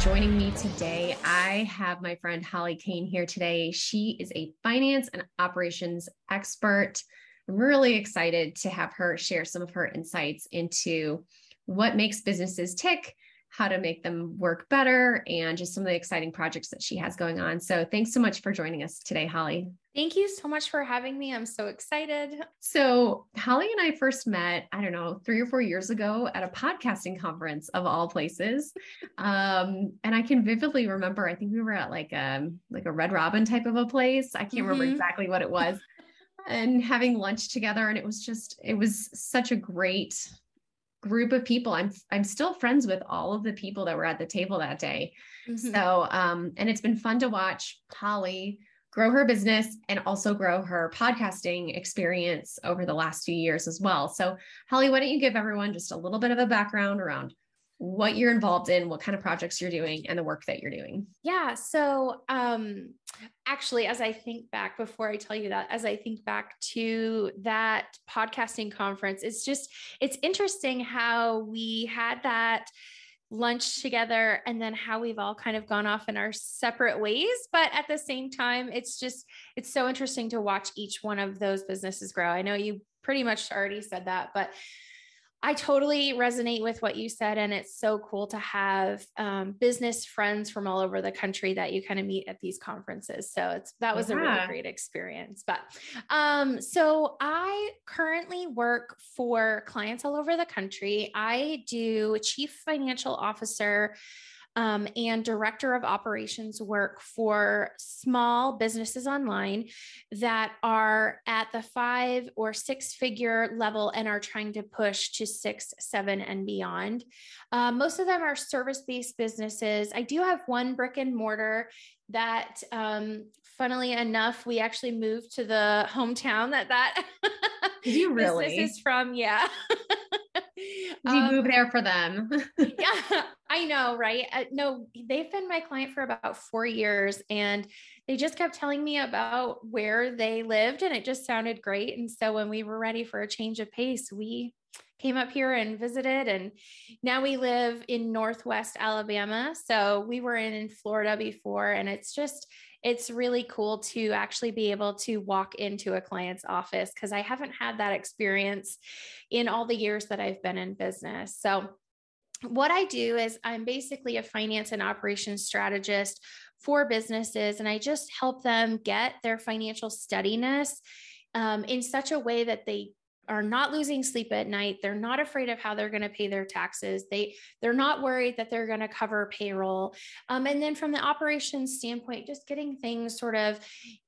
joining me today. I have my friend Holly Kane here today. She is a finance and operations expert. I'm really excited to have her share some of her insights into what makes businesses tick, how to make them work better, and just some of the exciting projects that she has going on. So, thanks so much for joining us today, Holly. Thank you so much for having me. I'm so excited. So, Holly and I first met, I don't know, three or four years ago at a podcasting conference of all places. Um, and I can vividly remember, I think we were at like a like a Red Robin type of a place. I can't mm-hmm. remember exactly what it was. and having lunch together. And it was just, it was such a great group of people. I'm I'm still friends with all of the people that were at the table that day. Mm-hmm. So um, and it's been fun to watch Holly grow her business and also grow her podcasting experience over the last few years as well. So Holly, why don't you give everyone just a little bit of a background around what you're involved in, what kind of projects you're doing, and the work that you're doing. Yeah. So, um, actually, as I think back, before I tell you that, as I think back to that podcasting conference, it's just, it's interesting how we had that lunch together and then how we've all kind of gone off in our separate ways. But at the same time it's just it's so interesting to watch each one of those businesses grow. I know you pretty much already said that but I totally resonate with what you said. And it's so cool to have um, business friends from all over the country that you kind of meet at these conferences. So it's, that was yeah. a really great experience. But um, so I currently work for clients all over the country. I do chief financial officer um, and director of operations work for small businesses online that are at the five or six figure level and are trying to push to six, seven, and beyond. Uh, most of them are service based businesses. I do have one brick and mortar that um, funnily enough we actually moved to the hometown that that you really? business is from yeah you um, move there for them. yeah, I know, right? Uh, no, they've been my client for about four years and they just kept telling me about where they lived and it just sounded great. And so when we were ready for a change of pace, we came up here and visited and now we live in northwest alabama so we were in florida before and it's just it's really cool to actually be able to walk into a client's office because I haven't had that experience in all the years that I've been in business. So, what I do is I'm basically a finance and operations strategist for businesses, and I just help them get their financial steadiness um, in such a way that they are not losing sleep at night. They're not afraid of how they're going to pay their taxes. They they're not worried that they're going to cover payroll. Um, and then from the operations standpoint just getting things sort of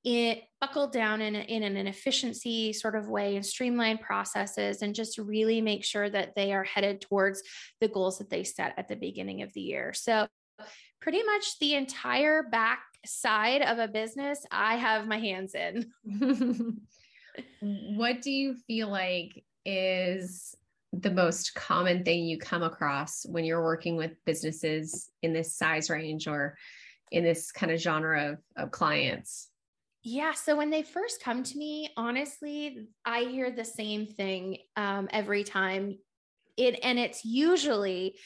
it buckled down in, in an efficiency sort of way and streamline processes and just really make sure that they are headed towards the goals that they set at the beginning of the year. So pretty much the entire back side of a business i have my hands in what do you feel like is the most common thing you come across when you're working with businesses in this size range or in this kind of genre of, of clients? Yeah. So when they first come to me, honestly, I hear the same thing um, every time. It and it's usually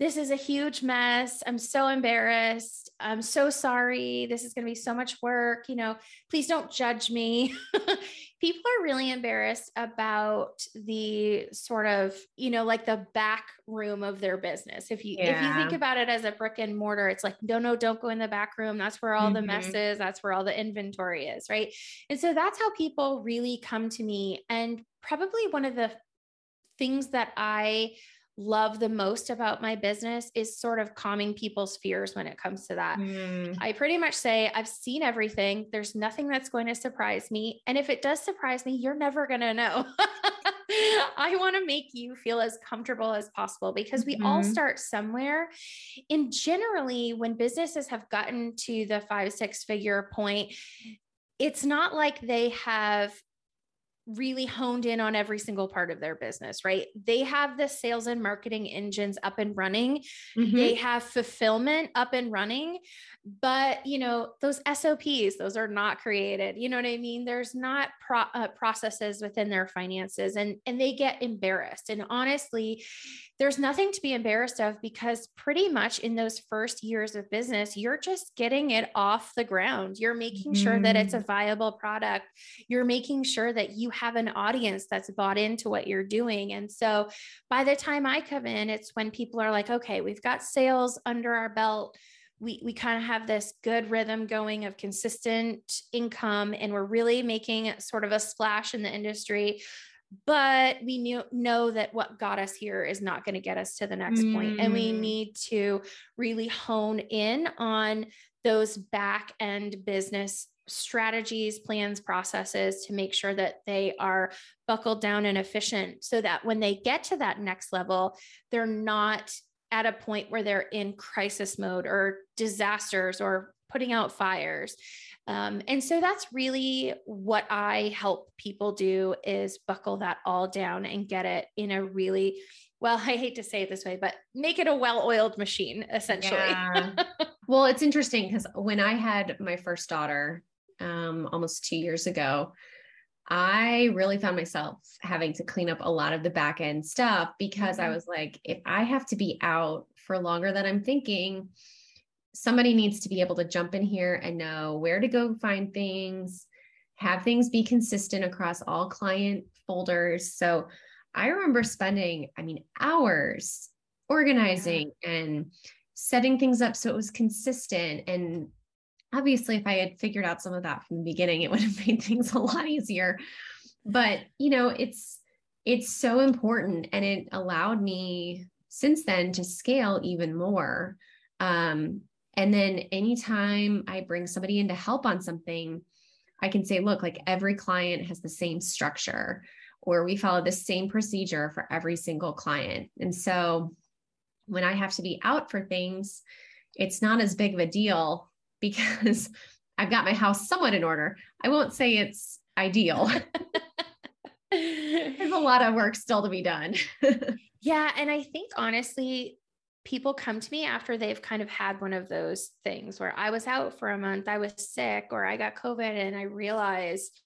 this is a huge mess. I'm so embarrassed. I'm so sorry. This is going to be so much work. You know, please don't judge me. People are really embarrassed about the sort of, you know, like the back room of their business. If you yeah. if you think about it as a brick and mortar, it's like, no, no, don't go in the back room. That's where all mm-hmm. the mess is. That's where all the inventory is, right? And so that's how people really come to me. And probably one of the things that I love the most about my business is sort of calming people's fears when it comes to that. Mm. I pretty much say, I've seen everything. There's nothing that's going to surprise me. And if it does surprise me, you're never going to know. I want to make you feel as comfortable as possible because we mm-hmm. all start somewhere. And generally, when businesses have gotten to the five, six figure point, it's not like they have really honed in on every single part of their business, right? They have the sales and marketing engines up and running. Mm-hmm. They have fulfillment up and running. But you know those sops those are not created you know what i mean? There's not pro- uh, processes within their finances and and they get embarrassed and honestly there's nothing to be embarrassed of because pretty much in those first years of business you're just getting it off the ground. You're making sure that it's a mm. viable product. You're making sure that you have an audience that's bought into what you're doing and so by the time i come in it's when people are like okay we've got sales under our belt we we kind of have this good rhythm going of consistent income and we're really making sort of a splash in the industry but we knew, know that what got us here is not going to get us to the next mm. point. and we mm. need to really hone in on those back end business strategies plans processes to make sure that they are buckled down and efficient so that when they get to that next level they're not at a point where they're in crisis mode or disasters or putting out fires. Um, and so that's really what I help people do is buckle that all down and get it in a really well, I hate to say it this way, but make it a well-oiled machine essentially. Yeah. well, it's interesting because when I had my first daughter um, almost two years ago, I really found myself having to clean up a lot of the back end stuff because mm-hmm. I was like, if I have to be out for longer than I'm thinking, somebody needs to be able to jump in here and know where to go find things, have things be consistent across all client folders. So I remember spending, I mean, hours organizing and setting things up so it was consistent and obviously if i had figured out some of that from the beginning it would have made things a lot easier. But you know it's it's so important and it allowed me since then to scale even more. Um, and then anytime i bring somebody in to help on something i can say look like every client has the same structure or we follow the same procedure for every single client. And so when i have to be out for things it's not as big of a deal because I've got my house somewhat in order. I won't say it's ideal. There's a lot of work still to be done. yeah. And I think honestly, people come to me after they've kind of had one of those things where I was out for a month, I was sick, or I got COVID and I realized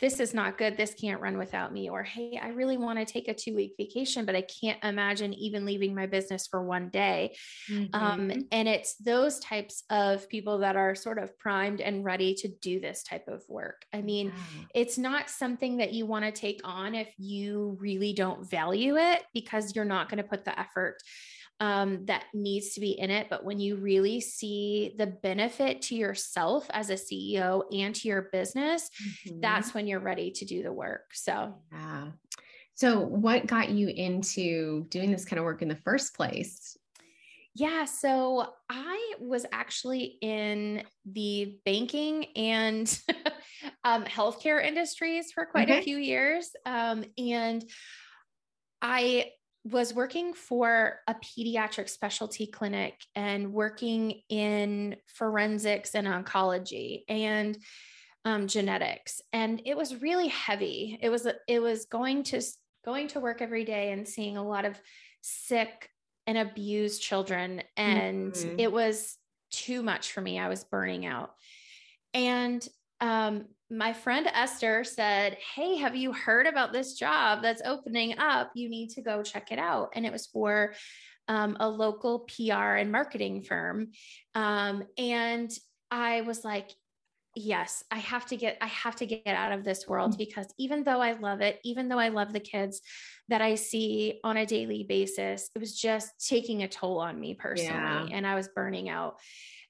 this is not good. This can't run without me. Or, hey, I really want to take a two week vacation, but I can't imagine even leaving my business for one day. Um, mm-hmm. Um, and it's those types of people that are sort of primed and ready to do this type of work. I mean, it's not something that you want to take on if you really don't value it because you're not going to put the effort um, that needs to be in it. But when you really see the benefit to yourself as a CEO and to your business, mm-hmm. that's when you're ready to do the work. So, yeah. So, what got you into doing this kind of work in the first place? Yeah, so I was actually in the banking and um, healthcare industries for quite okay. a few years. Um, and I was working for a pediatric specialty clinic and working in forensics and oncology and um, genetics. And it was really heavy. It was it was going to going to work every day and seeing a lot of sick and abused children. And mm-hmm. it was too much for me. I was burning out. And um, my friend Esther said, Hey, have you heard about this job that's opening up? You need to go check it out. And it was for um, a local PR and marketing firm. Um, and I was like, yes i have to get i have to get out of this world mm. because even though i love it even though i love the kids that i see on a daily basis it was just taking a toll on me personally yeah. and i was burning out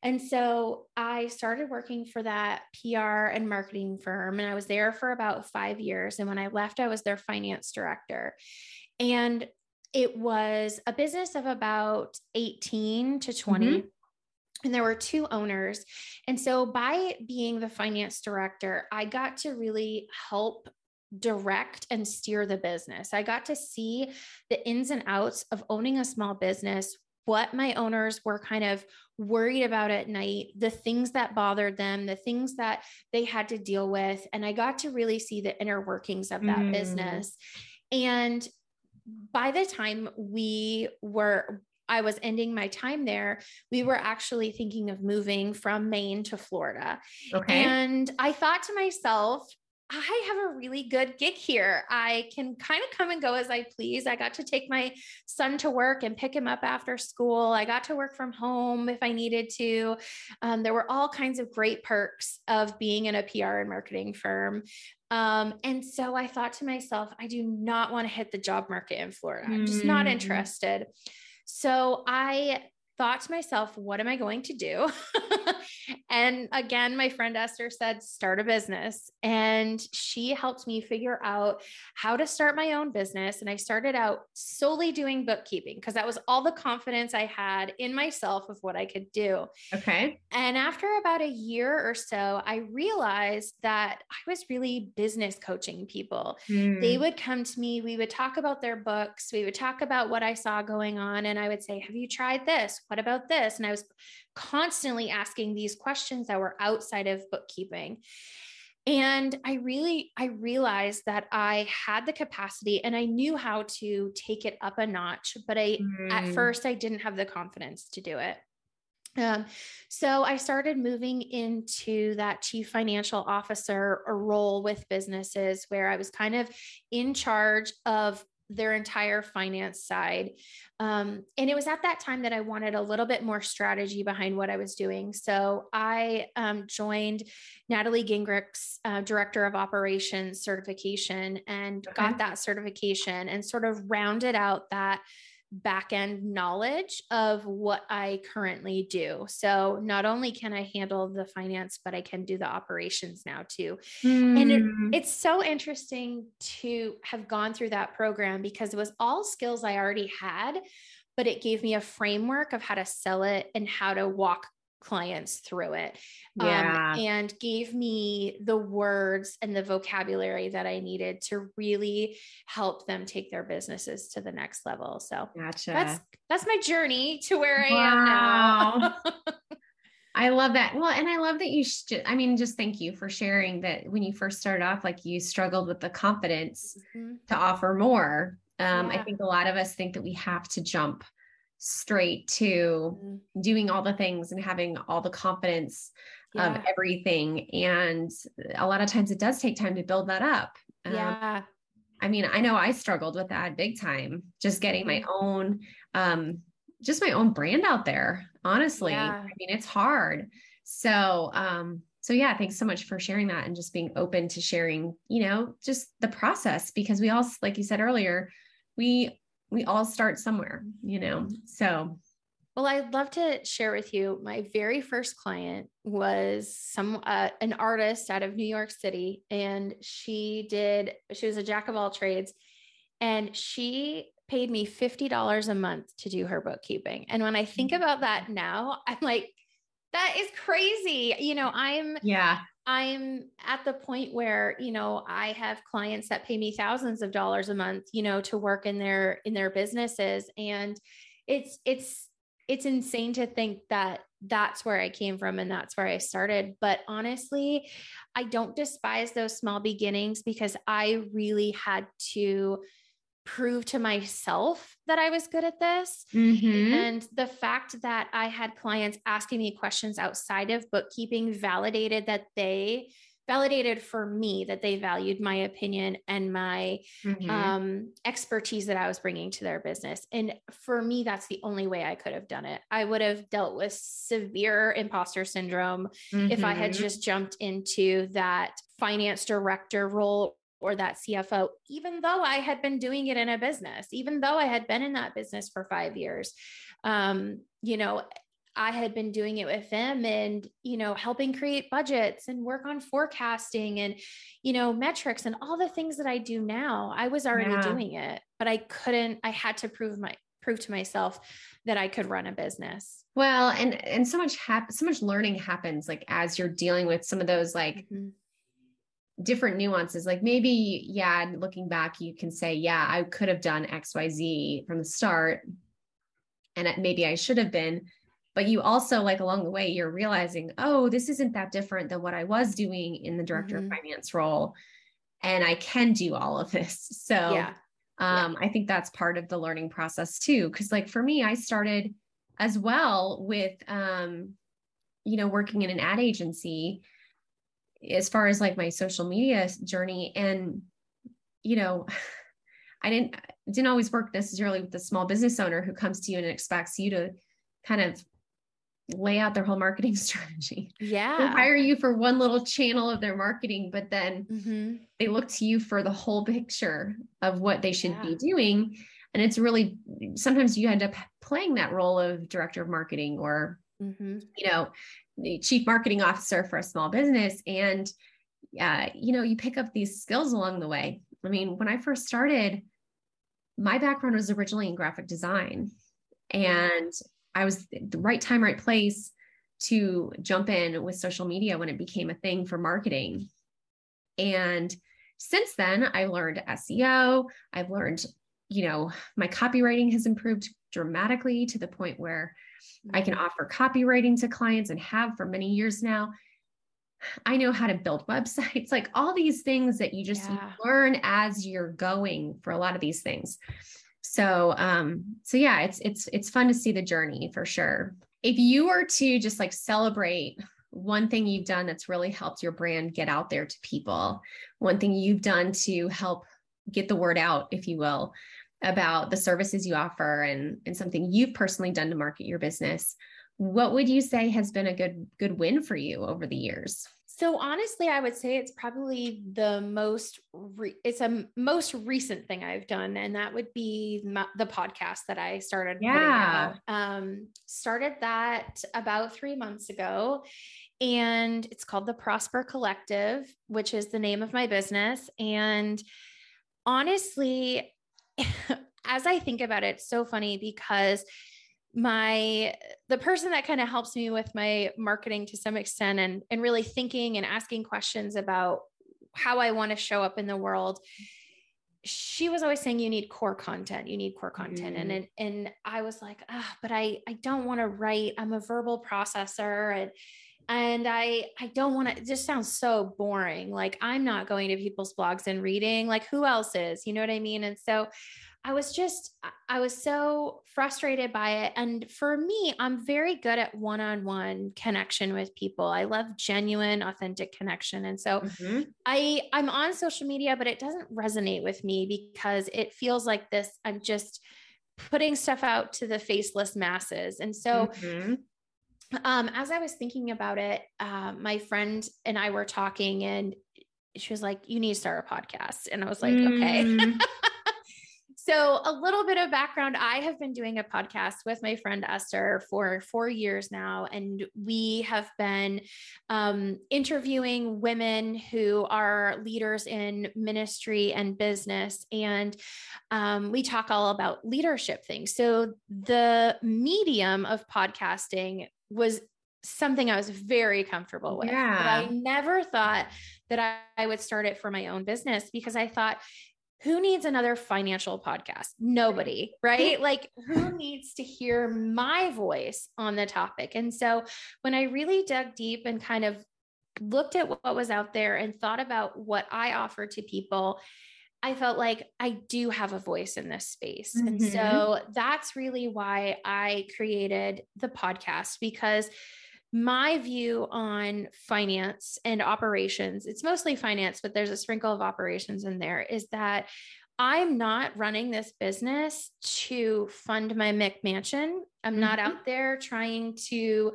and so I started working for that PR and marketing firm, and I was there for about five years. And when I left, I was their finance director. And it was a business of about 18 to 20. Mm-hmm. And there were two owners. And so, by being the finance director, I got to really help direct and steer the business. I got to see the ins and outs of owning a small business, what my owners were kind of worried about at night, the things that bothered them, the things that they had to deal with. And I got to really see the inner workings of that mm. business. And by the time we were I was ending my time there, we were actually thinking of moving from Maine to Florida. Okay. And I thought to myself, I have a really good gig here. I can kind of come and go as I please. I got to take my son to work and pick him up after school. I got to work from home if I needed to. Um, there were all kinds of great perks of being in a PR and marketing firm. Um, and so I thought to myself, I do not want to hit the job market in Florida. I'm just not Mm. interested. So I thought to myself, what am I going to do? and again, my friend Esther said, start a business. And she helped me figure out how to start my own business. And I started out solely doing bookkeeping because that was all the confidence I had in myself of what I could do. Okay. And after about a year or so, I realized that I was really business coaching people they Hmm. would come to me we would talk about their books we would talk about what i saw going on and i would say have you tried this what about this and i was constantly asking these questions that were outside of bookkeeping and i really i realized that i had the capacity and i knew how to take it up a notch but i at Hmm. first i didn't have the confidence to do it um, so I started moving into that chief financial officer role with businesses where I was kind of in charge of their entire finance side. Um, and it was at that time that I wanted a little bit more strategy behind what I was doing. So I um, joined Natalie Gingrich's uh, director of operations certification and Okay. got that certification and sort of rounded out that back end knowledge of what I currently do. So not only can I handle the finance, but I can do the operations now too. And it, Hmm. it's so interesting to have gone through that program because it was all skills I already had, but it gave me a framework of how to sell it and how to walk clients through it. um, yeah. and gave me the words and the vocabulary that I needed to really help them take their businesses to the next level. So gotcha. that's that's my journey to where I am now. I love that. Well, and I love that you, sh- I mean, just thank you for sharing that when you first started off, like you struggled with the confidence Mhm. to offer more. Um, I think a lot of us think that we have to jump straight to Mhm. doing all the things and having all the confidence Yeah. of everything. And a lot of times it does take time to build that up. Um, yeah. I mean, I know I struggled with that big time, just getting my Mm-hmm. own, um, just my own brand out there. Honestly, Yeah. I mean, it's hard. So, um, so yeah, thanks so much for sharing that and just being open to sharing, you know, just the process because we all, like you said earlier, we we all start somewhere, you know. So, Well, I'd love to share with you. My very first client was some uh, an artist out of New York City, and she did. She was a jack of all trades, and she paid me fifty dollars a month to do her bookkeeping. And when I think about that now, I'm like, that is crazy. You know, I'm yeah, I'm at the point where, you know, I have clients that pay me thousands of dollars a month, you know, to work in their in their businesses. And it's it's it's insane to think that that's where I came from and that's where I started, but honestly, I don't despise those small beginnings because I really had to prove to myself that I was good at this. Mhm. And the fact that I had clients asking me questions outside of bookkeeping validated that they validated for me that they valued my opinion and my Mhm. um, expertise that I was bringing to their business. And for me, that's the only way I could have done it. I would have dealt with severe imposter syndrome if I had Mhm. just jumped into that finance director role or that CFO, even though I had been doing it in a business, even though I had been in that business for five years. Um, you know, I had been doing it with them and, you know, helping create budgets and work on forecasting and, you know, metrics and all the things that I do now. I was already Yeah. doing it, but I couldn't, I had to prove my, prove to myself that I could run a business. well, and and so much hap- so much learning happens like as you're dealing with some of those like Mhm. Different nuances. Like maybe, yeah, looking back, you can say, yeah, I could have done XYZ from the start. And maybe I should have been. But you also, like along the way, you're realizing, oh, this isn't that different than what I was doing in the director Mhm. of finance role. And I can do all of this. So Yeah. Um, yeah. I think that's part of the learning process too. Cause like for me, I started as well with, um, you know, working in an ad agency as far as like my social media journey. And, you know, I didn't, didn't always work necessarily with the small business owner who comes to you and expects you to kind of lay out their whole marketing strategy. Yeah. They hire you for one little channel of their marketing, but then mm-hmm. they look to you for the whole picture of what they should yeah. be doing. And it's really sometimes you end up playing that role of director of marketing or, mm-hmm. you know, the chief marketing officer for a small business. And, uh, you know, you pick up these skills along the way. I mean, when I first started, my background was originally in graphic design. And I was the right time, right place to jump in with social media when it became a thing for marketing. And since then, I've learned SEO. I've learned, you know, my copywriting has improved dramatically to the point where I can mm-hmm. offer copywriting to clients and have for many years now. I know how to build websites, like all these things that you just yeah. learn as you're going for a lot of these things so um so yeah it's it's it's fun to see the journey for sure if you were to just like celebrate one thing you've done that's really helped your brand get out there to people one thing you've done to help get the word out if you will about the services you offer and and something you've personally done to market your business what would you say has been a good good win for you over the years so honestly, I would say it's probably the most re- it's a most recent thing I've done, and that would be my, the podcast that I started. Yeah, um, started that about three months ago, and it's called the Prosper Collective, which is the name of my business. And honestly, as I think about it, it's so funny because my the person that kind of helps me with my marketing to some extent and and really thinking and asking questions about how I want to show up in the world she was always saying you need core content you need core content mm. and, and and I was like ah but I I don't want to write I'm a verbal processor and and I I don't want to it just sounds so boring like I'm not going to people's blogs and reading like who else is you know what I mean and so I was just, I was so frustrated by it. And for me, I'm very good at one on one connection with people. I love genuine, authentic connection. And so mm-hmm. I, I'm on social media, but it doesn't resonate with me because it feels like this, I'm just putting stuff out to the faceless masses. And so, mm-hmm. Um, as I was thinking about it, uh, my friend and I were talking and she was like, you need to start a podcast. And I was like, mm. okay. So, a little bit of background I have been doing a podcast with my friend Esther for four years now, and we have been um, interviewing women who are leaders in ministry and business. And um, we talk all about leadership things. So, the medium of podcasting was something I was very comfortable with. Yeah. But I never thought that I, I, would start it for my own business because I thought who needs another financial podcast? Nobody, right? like, who needs to hear my voice on the topic? And so, when I really dug deep and kind of looked at what was out there and thought about what I offer to people, I felt like I do have a voice in this space. Mm-hmm. And so, that's really why I created the podcast because my view on finance and operations, it's mostly finance, but there's a sprinkle of operations in there, is that I'm not running this business to fund my McMansion. I'm mm-hmm. not out there trying to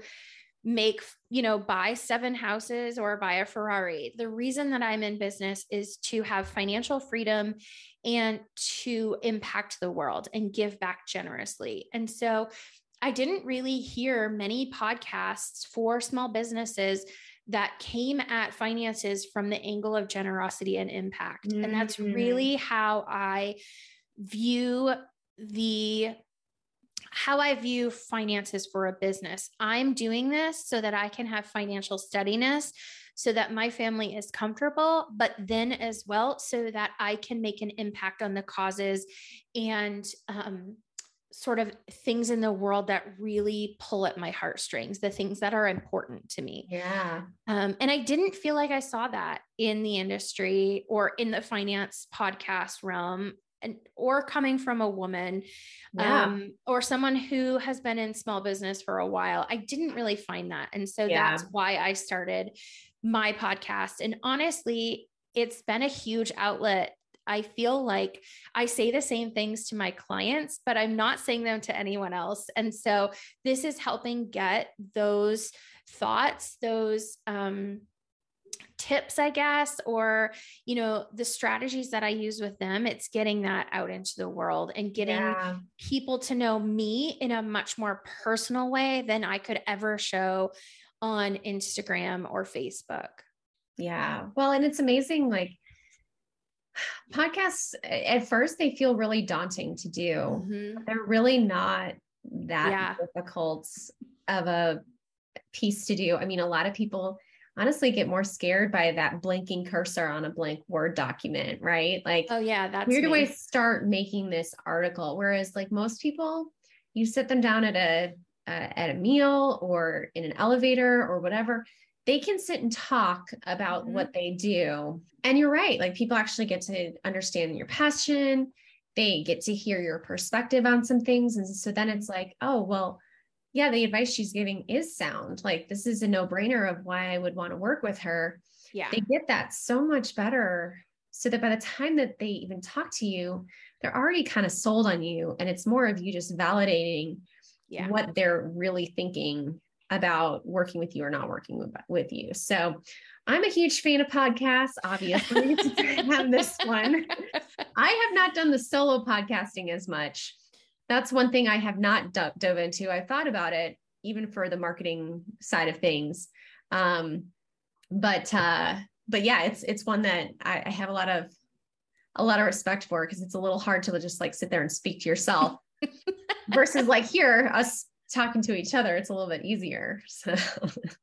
make, you know, buy seven houses or buy a Ferrari. The reason that I'm in business is to have financial freedom and to impact the world and give back generously. And so I didn't really hear many podcasts for small businesses that came at finances from the angle of generosity and impact. Mm-hmm. And that's mm-hmm. really how I view the how I view finances for a business. I'm doing this so that I can have financial steadiness so that my family is comfortable, but then as well, so that I can make an impact on the causes and um, sort of things in the world that really pull at my heartstrings, the things that are important to me. Yeah. Um, and I didn't feel like I saw that in the industry or in the finance podcast realm. And or coming from a woman yeah. um, or someone who has been in small business for a while. I didn't really find that. And so yeah. that's why I started my podcast. And honestly, it's been a huge outlet. I feel like I say the same things to my clients, but I'm not saying them to anyone else. And so this is helping get those thoughts, those um, tips i guess or you know the strategies that i use with them it's getting that out into the world and getting yeah. people to know me in a much more personal way than i could ever show on instagram or facebook yeah well and it's amazing like podcasts at first they feel really daunting to do mm-hmm. they're really not that yeah. difficult of a piece to do i mean a lot of people honestly get more scared by that blinking cursor on a blank Word document, right? Like, oh, yeah, that's where me. do I start making this article? Whereas, like, most people, you sit them down at a uh, at a meal or in an elevator or whatever, they can sit and talk about mm-hmm. what they do. And you're right, like, people actually get to understand your passion. They get to hear your perspective on some things. And so then it's like, oh, well, yeah, the advice she's giving is sound. Like this is a no brainer of why I would want to work with her. Yeah. They get that so much better so that by the time that they even talk to you, they're already kind of sold on you. And it's more of you just validating yeah. what they're really thinking about working with you or not working with, with you. So I'm a huge fan of podcasts, obviously, on this one. I have not done the solo podcasting as much that's one thing I have not dove into. I thought about it even for the marketing side of things. Um, but uh, but yeah, it's it's one that I, I have a lot of a lot of respect for because it's a little hard to just like sit there and speak to yourself versus like here us talking to each other, it's a little bit easier. So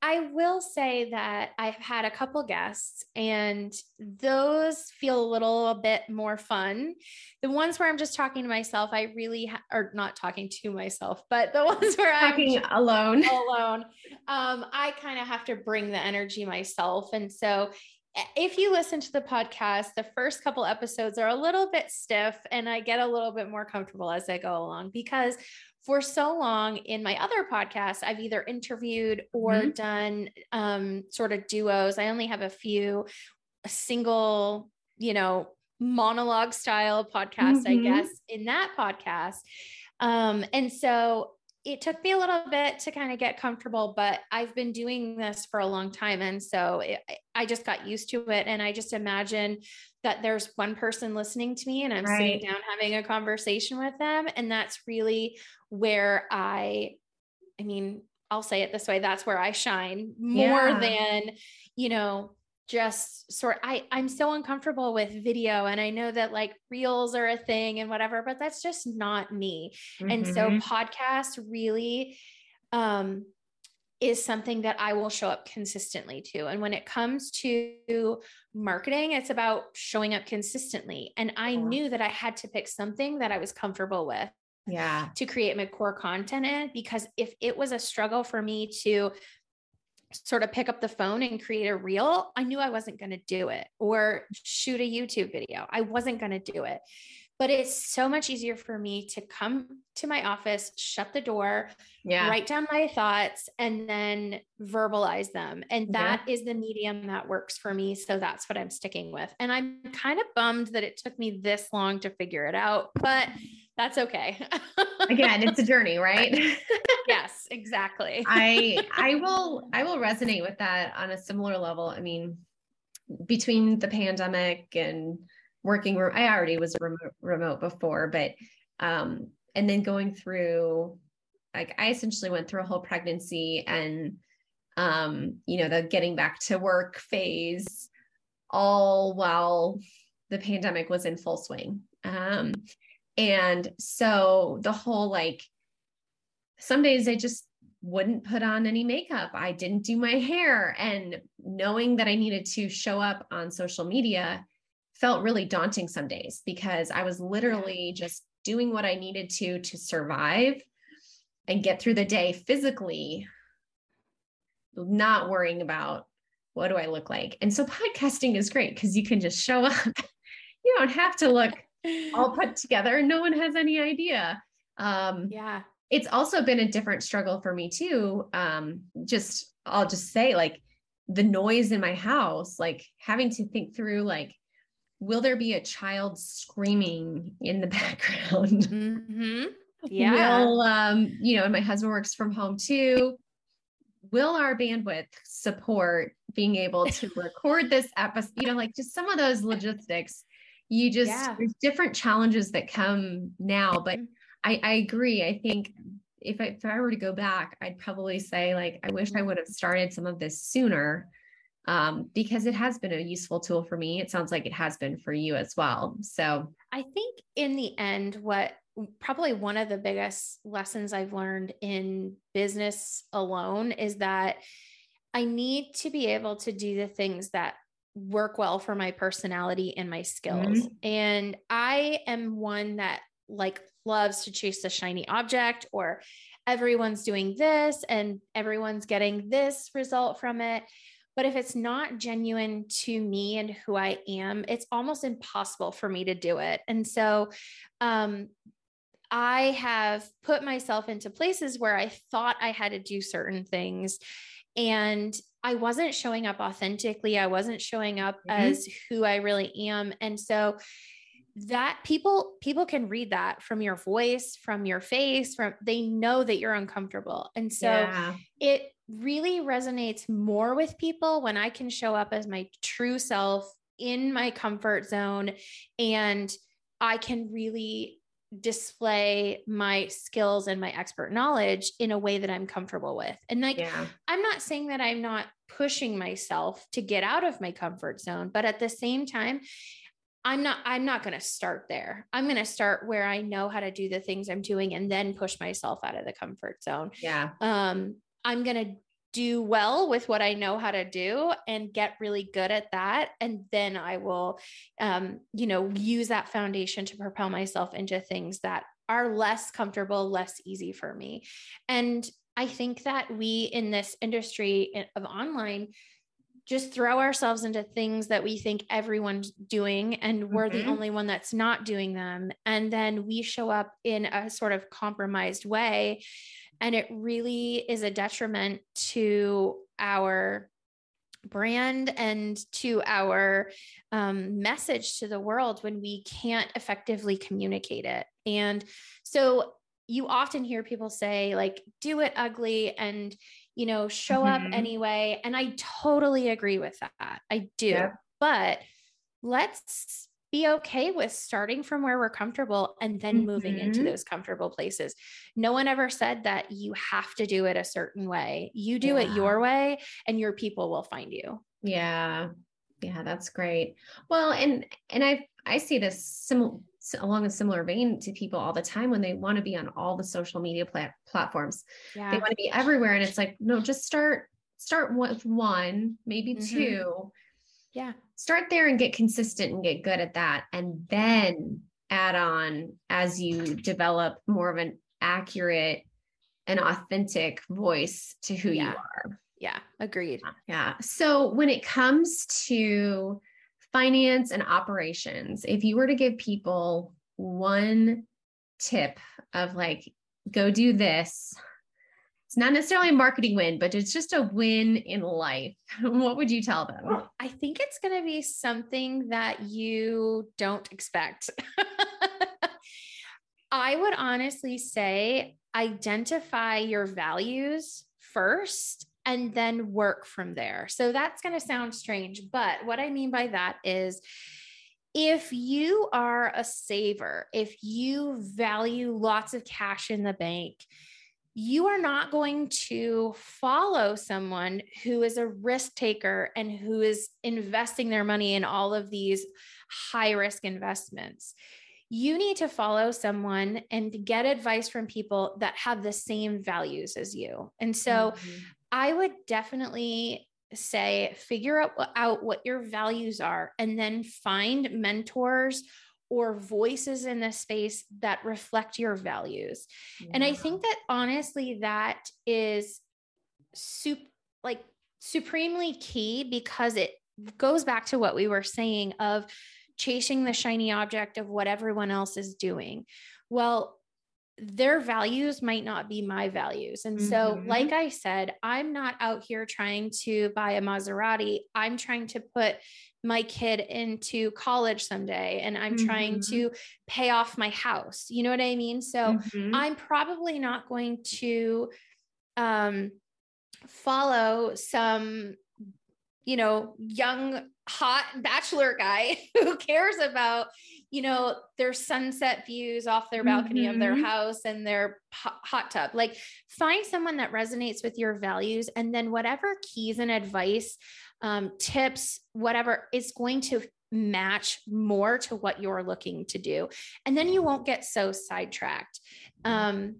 I will say that I've had a couple guests and those feel a little bit more fun. The ones where I'm just talking to myself, I really, ha- or not talking to myself, but the ones where I'm talking alone, alone, um, I kind of have to bring the energy myself. And so if you listen to the podcast, the first couple episodes are a little bit stiff and I get a little bit more comfortable as I go along because for so long in my other podcasts, I've either interviewed or mm-hmm. done um, sort of duos. I only have a few a single, you know, monologue style podcasts, mm-hmm. I guess, in that podcast. Um, and so it took me a little bit to kind of get comfortable, but I've been doing this for a long time. And so it, I just got used to it. And I just imagine that there's one person listening to me and I'm right. sitting down having a conversation with them. And that's really where I, I mean, I'll say it this way that's where I shine more yeah. than, you know, just sort I I'm so uncomfortable with video and I know that like reels are a thing and whatever but that's just not me. Mm-hmm. And so mm-hmm. podcast really um is something that I will show up consistently to. And when it comes to marketing, it's about showing up consistently. And I knew that I had to pick something that I was comfortable with. Yeah. To create my core content in because if it was a struggle for me to sort of pick up the phone and create a reel, I knew I wasn't going to do it or shoot a YouTube video. I wasn't going to do it. But it's so much easier for me to come to my office, shut the door, yeah. write down my thoughts, and then verbalize them. And that yeah. is the medium that works for me. So that's what I'm sticking with. And I'm kind of bummed that it took me this long to figure it out, but that's okay. Again, it's a journey, right? yes, exactly. I I will I will resonate with that on a similar level. I mean, between the pandemic and working I already was remote, remote before, but um and then going through like I essentially went through a whole pregnancy and um you know the getting back to work phase all while the pandemic was in full swing. Um and so the whole like, some days I just wouldn't put on any makeup. I didn't do my hair. And knowing that I needed to show up on social media felt really daunting some days because I was literally just doing what I needed to to survive and get through the day physically, not worrying about what do I look like. And so podcasting is great because you can just show up. you don't have to look all put together and no one has any idea. Um, yeah. It's also been a different struggle for me too. Um, just, I'll just say, like, the noise in my house, like having to think through, like, will there be a child screaming in the background? Mm-hmm. Yeah. Will, um, you know, and my husband works from home too. Will our bandwidth support being able to record this episode? You know, like just some of those logistics. You just, yeah. there's different challenges that come now, but mm-hmm. I, I agree. I think if I, if I were to go back, I'd probably say like, I wish I would have started some of this sooner um, because it has been a useful tool for me. It sounds like it has been for you as well. So I think in the end, what probably one of the biggest lessons I've learned in business alone is that I need to be able to do the things that work well for my personality and my skills. Mm-hmm. And I am one that like loves to chase the shiny object or everyone's doing this and everyone's getting this result from it. But if it's not genuine to me and who I am, it's almost impossible for me to do it. And so, um, I have put myself into places where I thought I had to do certain things and I wasn't showing up authentically. I wasn't showing up mm-hmm. as who I really am. And so that people people can read that from your voice, from your face, from they know that you're uncomfortable. And so yeah. it really resonates more with people when I can show up as my true self in my comfort zone and I can really display my skills and my expert knowledge in a way that I'm comfortable with. And like, yeah. I'm not saying that I'm not pushing myself to get out of my comfort zone, but at the same time, I'm not I'm not going to start there. I'm going to start where I know how to do the things I'm doing and then push myself out of the comfort zone. Yeah. Um I'm going to do well with what I know how to do and get really good at that. And then I will, um, you know, use that foundation to propel myself into things that are less comfortable, less easy for me. And I think that we in this industry of online just throw ourselves into things that we think everyone's doing and we're mm-hmm. the only one that's not doing them and then we show up in a sort of compromised way and it really is a detriment to our brand and to our um, message to the world when we can't effectively communicate it. And so you often hear people say, like, do it ugly and, you know, show mm-hmm. up anyway. And I totally agree with that. I do. Yeah. But let's be okay with starting from where we're comfortable and then mm-hmm. moving into mm-hmm. those comfortable places. No one ever said that you have to do it a certain way. You do yeah. it your way and your people will find you. Yeah. Yeah, that's great. Well, and and I I see this similar along a similar vein to people all the time when they want to be on all the social media plat- platforms. Yeah. They want to be everywhere and it's like no, just start start with one, maybe mm-hmm. two. Yeah start there and get consistent and get good at that and then add on as you develop more of an accurate and authentic voice to who yeah. you are yeah agreed yeah so when it comes to finance and operations if you were to give people one tip of like go do this it's not necessarily a marketing win, but it's just a win in life. what would you tell them? I think it's going to be something that you don't expect. I would honestly say identify your values first and then work from there. So that's going to sound strange, but what I mean by that is if you are a saver, if you value lots of cash in the bank, you are not going to follow someone who is a risk taker and who is investing their money in all of these high risk investments. You need to follow someone and get advice from people that have the same values as you. And so mm-hmm. I would definitely say figure out, uh, out what your values are and then find mentors or voices in the space that reflect your values. Yeah. And I think that honestly, that is sup- like supremely key because it goes back to what we were saying of chasing the shiny object of what everyone else is doing. Well, their values might not be my values. And so, mm-hmm. like I said, I'm not out here trying to buy a Maserati. I'm trying to put my kid into college someday and I'm mm-hmm. trying to pay off my house. You know what I mean? So, mm-hmm. I'm probably not going to um, follow some you know, young, hot bachelor guy who cares about, you know, their sunset views off their balcony mm-hmm. of their mm-hmm. house and their hot tub. Like, find someone that resonates with your values, and then whatever keys and advice, um, tips, whatever is going to match more to what you're looking to do. And then you won't get so sidetracked. Um,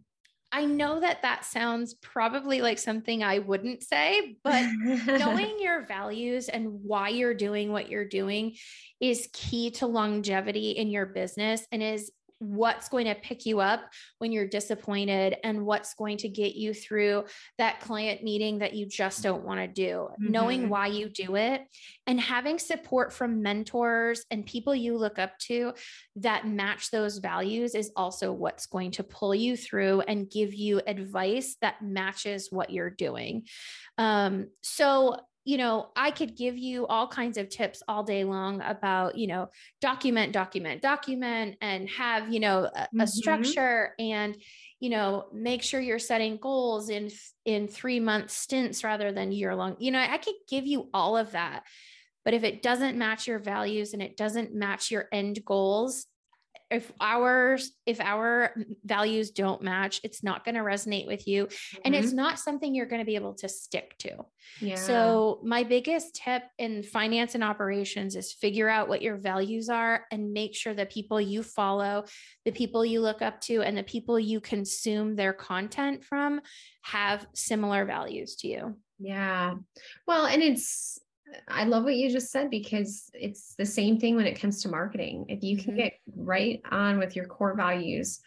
I know that that sounds probably like something I wouldn't say, but knowing your values and why you're doing what you're doing is key to longevity in your business and is what's going to pick you up when you're disappointed and what's going to get you through that client meeting that you just don't want to do. Mm-hmm. Knowing why you do it and having support from mentors and people you look up to that match those values is also what's going to pull you through and give you advice that matches what you're doing. Um, so you know, I could give you all kinds of tips all day long about, you know, document, document, document, and have, you know, a, mm-hmm. a structure and, you know, make sure you're setting goals in in three month stints rather than year long. You know, I could give you all of that. But if it doesn't match your values and it doesn't match your end goals, if ours if our values don't match it's not going to resonate with you mm-hmm. and it's mm-hmm. not something you're going to be able to stick to yeah. so my biggest tip in finance and operations is figure out what your values are and make sure the people you follow the people you look up to and the people you consume their content from have similar values to you yeah well and it's I love what you just said because it's the same thing when it comes to marketing. If you can mm-hmm. get right on with your core values,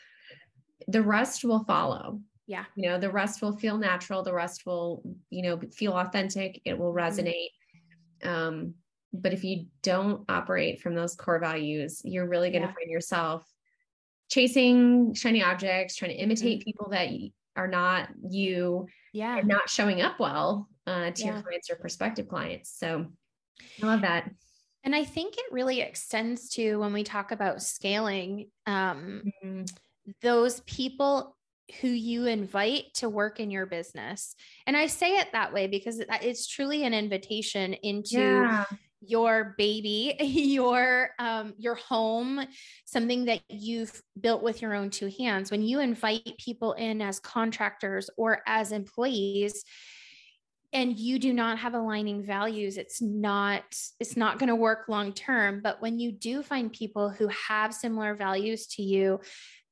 the rest will follow. Yeah. You know, the rest will feel natural. The rest will, you know, feel authentic. It will mm-hmm. resonate. Mm-hmm. Um, but if you don't operate from those core values, you're really going to yeah. find yourself chasing shiny objects, trying to imitate mm-hmm. people that are not you, yeah, and not showing up well uh, to yeah. your clients or prospective clients. So I love that. And I think it really extends to when we talk about scaling, um, mm-hmm. those people who you invite to work in your business. And I say it that way because it's truly an invitation into yeah. your baby, your um, your home, something that you've built with your own two hands. When you invite people in as contractors or as employees, and you do not have aligning values it's not it's not going to work long term. But when you do find people who have similar values to you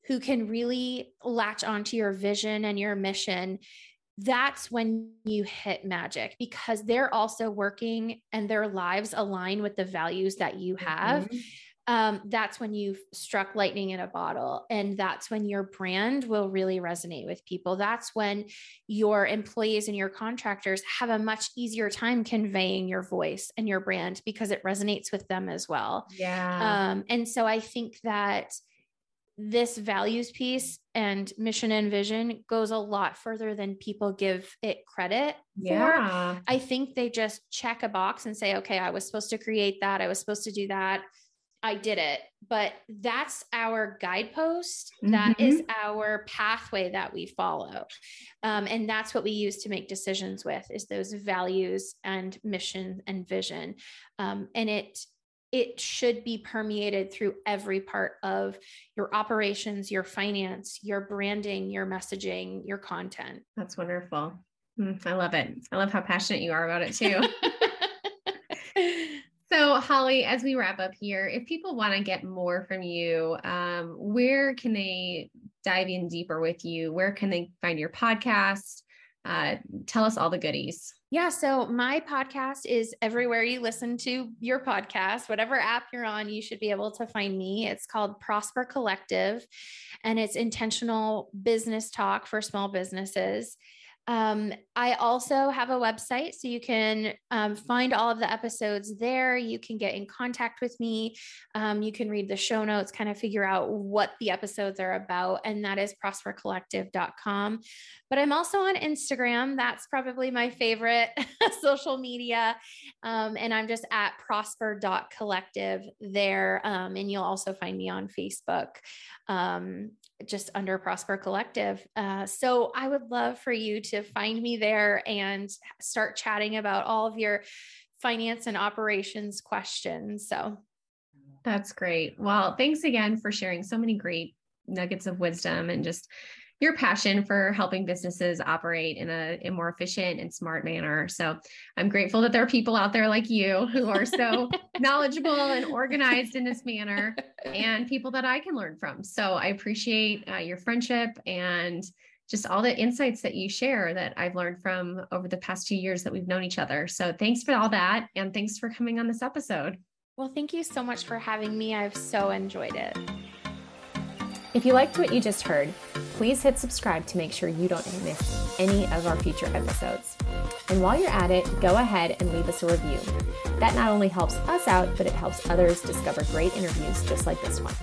who can really latch onto your vision and your mission that's when you hit magic because they're also working and their lives align with the values that you have. Mm-hmm um, that's when you've struck lightning in a bottle. And that's when your brand will really resonate with people. That's when your employees and your contractors have a much easier time conveying your voice and your brand because it resonates with them as well. Yeah. Um, and so I think that this values piece and mission and vision goes a lot further than people give it credit yeah. for. I think they just check a box and say, okay, I was supposed to create that. I was supposed to do that. I did it. But that's our guidepost. Mm-hmm. That is our pathway that we follow. Um, and that's what we use to make decisions with is those values and mission and vision. Um, and it it should be permeated through every part of your operations, your finance, your branding, your messaging, your content. That's wonderful. Mm, I love it. I love how passionate you are about it too. Holly, as we wrap up here, if people want to get more from you, um, where can they dive in deeper with you? Where can they find your podcast? Uh, tell us all the goodies. Yeah. So, my podcast is everywhere you listen to your podcast, whatever app you're on, you should be able to find me. It's called Prosper Collective, and it's intentional business talk for small businesses. Um, I also have a website, so you can um, find all of the episodes there. You can get in contact with me. Um, you can read the show notes, kind of figure out what the episodes are about, and that is prospercollective.com. But I'm also on Instagram. That's probably my favorite social media. Um, and I'm just at prosper.collective there. Um, and you'll also find me on Facebook um, just under Prosper Collective. Uh, so I would love for you to find me there and start chatting about all of your finance and operations questions. So that's great. Well, thanks again for sharing so many great nuggets of wisdom and just your passion for helping businesses operate in a, a, more efficient and smart manner. So I'm grateful that there are people out there like you who are so knowledgeable and organized in this manner and people that I can learn from. So I appreciate uh, your friendship and just all the insights that you share that I've learned from over the past few years that we've known each other. So thanks for all that. And thanks for coming on this episode. Well, thank you so much for having me. I've so enjoyed it. If you liked what you just heard, please hit subscribe to make sure you don't miss any of our future episodes. And while you're at it, go ahead and leave us a review. That not only helps us out, but it helps others discover great interviews just like this one.